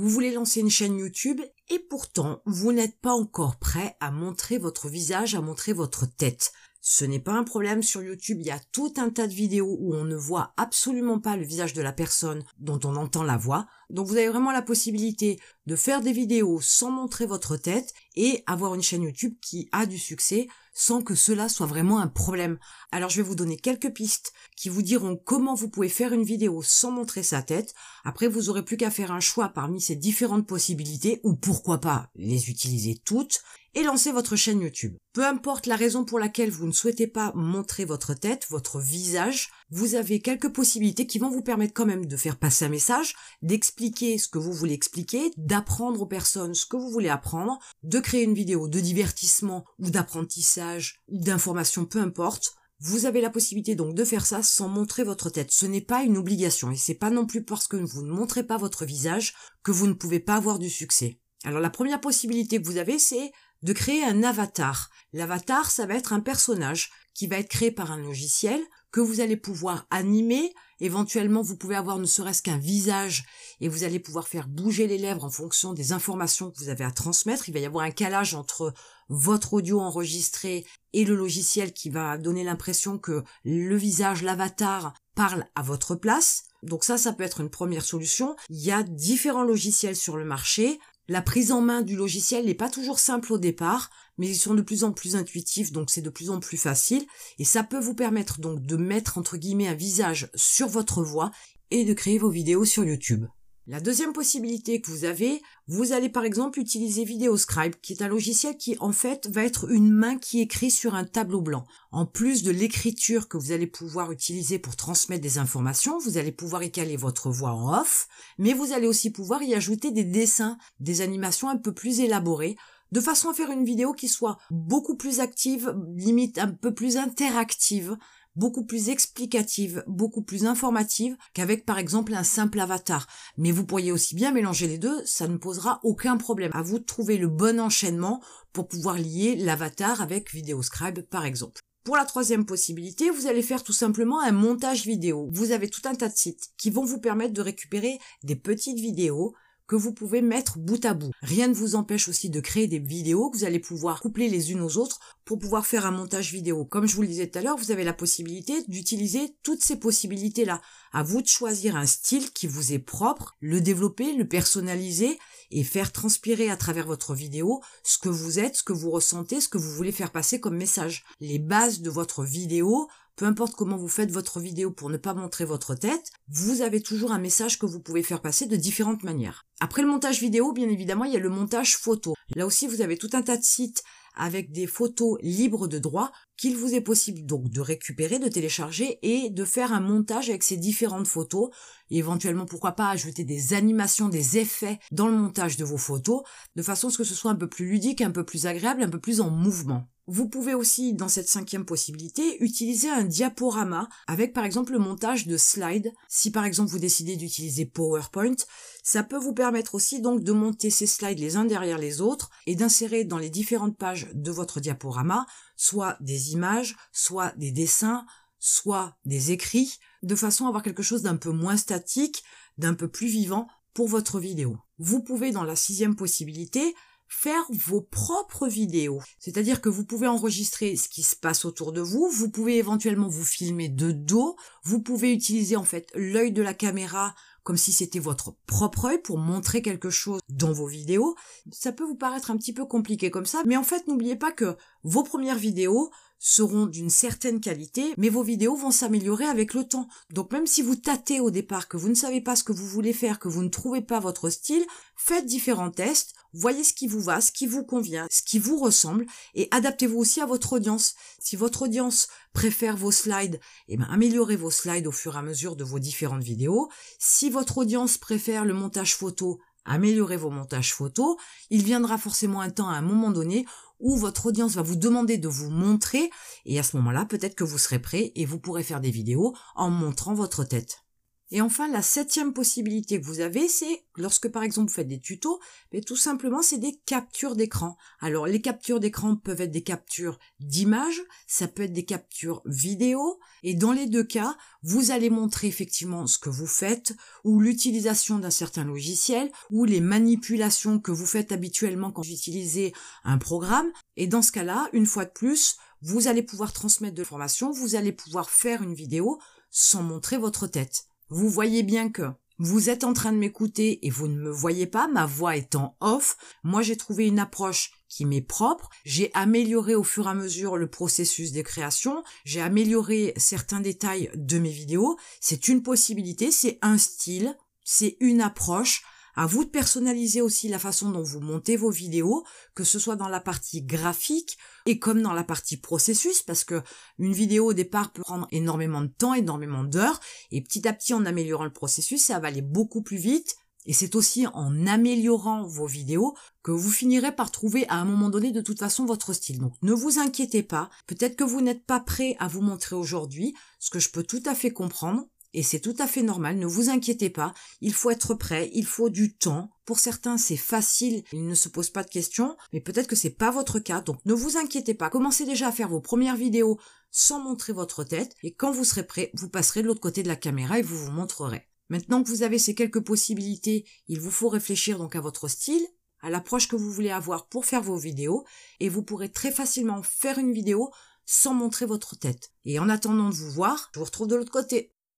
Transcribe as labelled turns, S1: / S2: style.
S1: Vous voulez lancer une chaîne YouTube et pourtant vous n'êtes pas encore prêt à montrer votre visage, à montrer votre tête. Ce n'est pas un problème sur YouTube, il y a tout un tas de vidéos où on ne voit absolument pas le visage de la personne dont on entend la voix. Donc vous avez vraiment la possibilité de faire des vidéos sans montrer votre tête et avoir une chaîne YouTube qui a du succès sans que cela soit vraiment un problème. Alors je vais vous donner quelques pistes qui vous diront comment vous pouvez faire une vidéo sans montrer sa tête. Après vous aurez plus qu'à faire un choix parmi ces différentes possibilités ou pourquoi pas les utiliser toutes et lancer votre chaîne YouTube. Peu importe la raison pour laquelle vous ne souhaitez pas montrer votre tête, votre visage, vous avez quelques possibilités qui vont vous permettre quand même de faire passer un message, d'expliquer ce que vous voulez expliquer, d'apprendre aux personnes ce que vous voulez apprendre, de créer une vidéo de divertissement ou d'apprentissage ou d'information, peu importe. Vous avez la possibilité donc de faire ça sans montrer votre tête. Ce n'est pas une obligation et c'est pas non plus parce que vous ne montrez pas votre visage que vous ne pouvez pas avoir du succès. Alors la première possibilité que vous avez, c'est de créer un avatar. L'avatar, ça va être un personnage qui va être créé par un logiciel que vous allez pouvoir animer. Éventuellement, vous pouvez avoir ne serait-ce qu'un visage et vous allez pouvoir faire bouger les lèvres en fonction des informations que vous avez à transmettre. Il va y avoir un calage entre votre audio enregistré et le logiciel qui va donner l'impression que le visage, l'avatar parle à votre place. Donc ça, ça peut être une première solution. Il y a différents logiciels sur le marché. La prise en main du logiciel n'est pas toujours simple au départ, mais ils sont de plus en plus intuitifs, donc c'est de plus en plus facile, et ça peut vous permettre donc de mettre entre guillemets un visage sur votre voix et de créer vos vidéos sur YouTube. La deuxième possibilité que vous avez, vous allez par exemple utiliser VideoScribe, qui est un logiciel qui en fait va être une main qui écrit sur un tableau blanc. En plus de l'écriture que vous allez pouvoir utiliser pour transmettre des informations, vous allez pouvoir y caler votre voix en off, mais vous allez aussi pouvoir y ajouter des dessins, des animations un peu plus élaborées, de façon à faire une vidéo qui soit beaucoup plus active, limite un peu plus interactive, beaucoup plus explicative, beaucoup plus informative qu'avec par exemple un simple avatar. Mais vous pourriez aussi bien mélanger les deux, ça ne posera aucun problème. À vous de trouver le bon enchaînement pour pouvoir lier l'avatar avec VideoScribe par exemple. Pour la troisième possibilité, vous allez faire tout simplement un montage vidéo. Vous avez tout un tas de sites qui vont vous permettre de récupérer des petites vidéos que vous pouvez mettre bout à bout. Rien ne vous empêche aussi de créer des vidéos que vous allez pouvoir coupler les unes aux autres pour pouvoir faire un montage vidéo. Comme je vous le disais tout à l'heure, vous avez la possibilité d'utiliser toutes ces possibilités-là. À vous de choisir un style qui vous est propre, le développer, le personnaliser et faire transpirer à travers votre vidéo ce que vous êtes, ce que vous ressentez, ce que vous voulez faire passer comme message. Les bases de votre vidéo peu importe comment vous faites votre vidéo pour ne pas montrer votre tête, vous avez toujours un message que vous pouvez faire passer de différentes manières. Après le montage vidéo, bien évidemment, il y a le montage photo. Là aussi, vous avez tout un tas de sites avec des photos libres de droit qu'il vous est possible donc de récupérer, de télécharger et de faire un montage avec ces différentes photos et éventuellement pourquoi pas ajouter des animations, des effets dans le montage de vos photos de façon à ce que ce soit un peu plus ludique, un peu plus agréable, un peu plus en mouvement. Vous pouvez aussi, dans cette cinquième possibilité, utiliser un diaporama avec par exemple le montage de slides. Si par exemple vous décidez d'utiliser PowerPoint, ça peut vous permettre aussi donc de monter ces slides les uns derrière les autres et d'insérer dans les différentes pages de votre diaporama soit des images, soit des dessins, soit des écrits, de façon à avoir quelque chose d'un peu moins statique, d'un peu plus vivant pour votre vidéo. Vous pouvez dans la sixième possibilité faire vos propres vidéos. C'est-à-dire que vous pouvez enregistrer ce qui se passe autour de vous, vous pouvez éventuellement vous filmer de dos, vous pouvez utiliser en fait l'œil de la caméra comme si c'était votre propre œil pour montrer quelque chose dans vos vidéos. Ça peut vous paraître un petit peu compliqué comme ça, mais en fait n'oubliez pas que vos premières vidéos seront d'une certaine qualité, mais vos vidéos vont s'améliorer avec le temps. Donc même si vous tâtez au départ, que vous ne savez pas ce que vous voulez faire, que vous ne trouvez pas votre style, faites différents tests, voyez ce qui vous va, ce qui vous convient, ce qui vous ressemble, et adaptez-vous aussi à votre audience. Si votre audience préfère vos slides, eh bien améliorez vos slides au fur et à mesure de vos différentes vidéos. Si votre audience préfère le montage photo, améliorez vos montages photos. Il viendra forcément un temps à un moment donné où votre audience va vous demander de vous montrer et à ce moment-là, peut-être que vous serez prêt et vous pourrez faire des vidéos en montrant votre tête. Et enfin, la septième possibilité que vous avez, c'est lorsque par exemple vous faites des tutos, mais tout simplement c'est des captures d'écran. Alors les captures d'écran peuvent être des captures d'images, ça peut être des captures vidéo, et dans les deux cas, vous allez montrer effectivement ce que vous faites, ou l'utilisation d'un certain logiciel, ou les manipulations que vous faites habituellement quand vous utilisez un programme. Et dans ce cas-là, une fois de plus, vous allez pouvoir transmettre de l'information, vous allez pouvoir faire une vidéo sans montrer votre tête. Vous voyez bien que vous êtes en train de m'écouter et vous ne me voyez pas, ma voix étant off. Moi, j'ai trouvé une approche qui m'est propre. J'ai amélioré au fur et à mesure le processus des créations. J'ai amélioré certains détails de mes vidéos. C'est une possibilité, c'est un style, c'est une approche. À vous de personnaliser aussi la façon dont vous montez vos vidéos, que ce soit dans la partie graphique et comme dans la partie processus, parce que une vidéo au départ peut prendre énormément de temps, énormément d'heures, et petit à petit en améliorant le processus, ça va aller beaucoup plus vite. Et c'est aussi en améliorant vos vidéos que vous finirez par trouver à un moment donné de toute façon votre style. Donc ne vous inquiétez pas, peut-être que vous n'êtes pas prêt à vous montrer aujourd'hui, ce que je peux tout à fait comprendre. Et c'est tout à fait normal, ne vous inquiétez pas, il faut être prêt, il faut du temps. Pour certains, c'est facile, ils ne se posent pas de questions, mais peut-être que c'est pas votre cas, donc ne vous inquiétez pas. Commencez déjà à faire vos premières vidéos sans montrer votre tête, et quand vous serez prêt, vous passerez de l'autre côté de la caméra et vous vous montrerez. Maintenant que vous avez ces quelques possibilités, il vous faut réfléchir donc à votre style, à l'approche que vous voulez avoir pour faire vos vidéos, et vous pourrez très facilement faire une vidéo sans montrer votre tête. Et en attendant de vous voir, je vous retrouve de l'autre côté.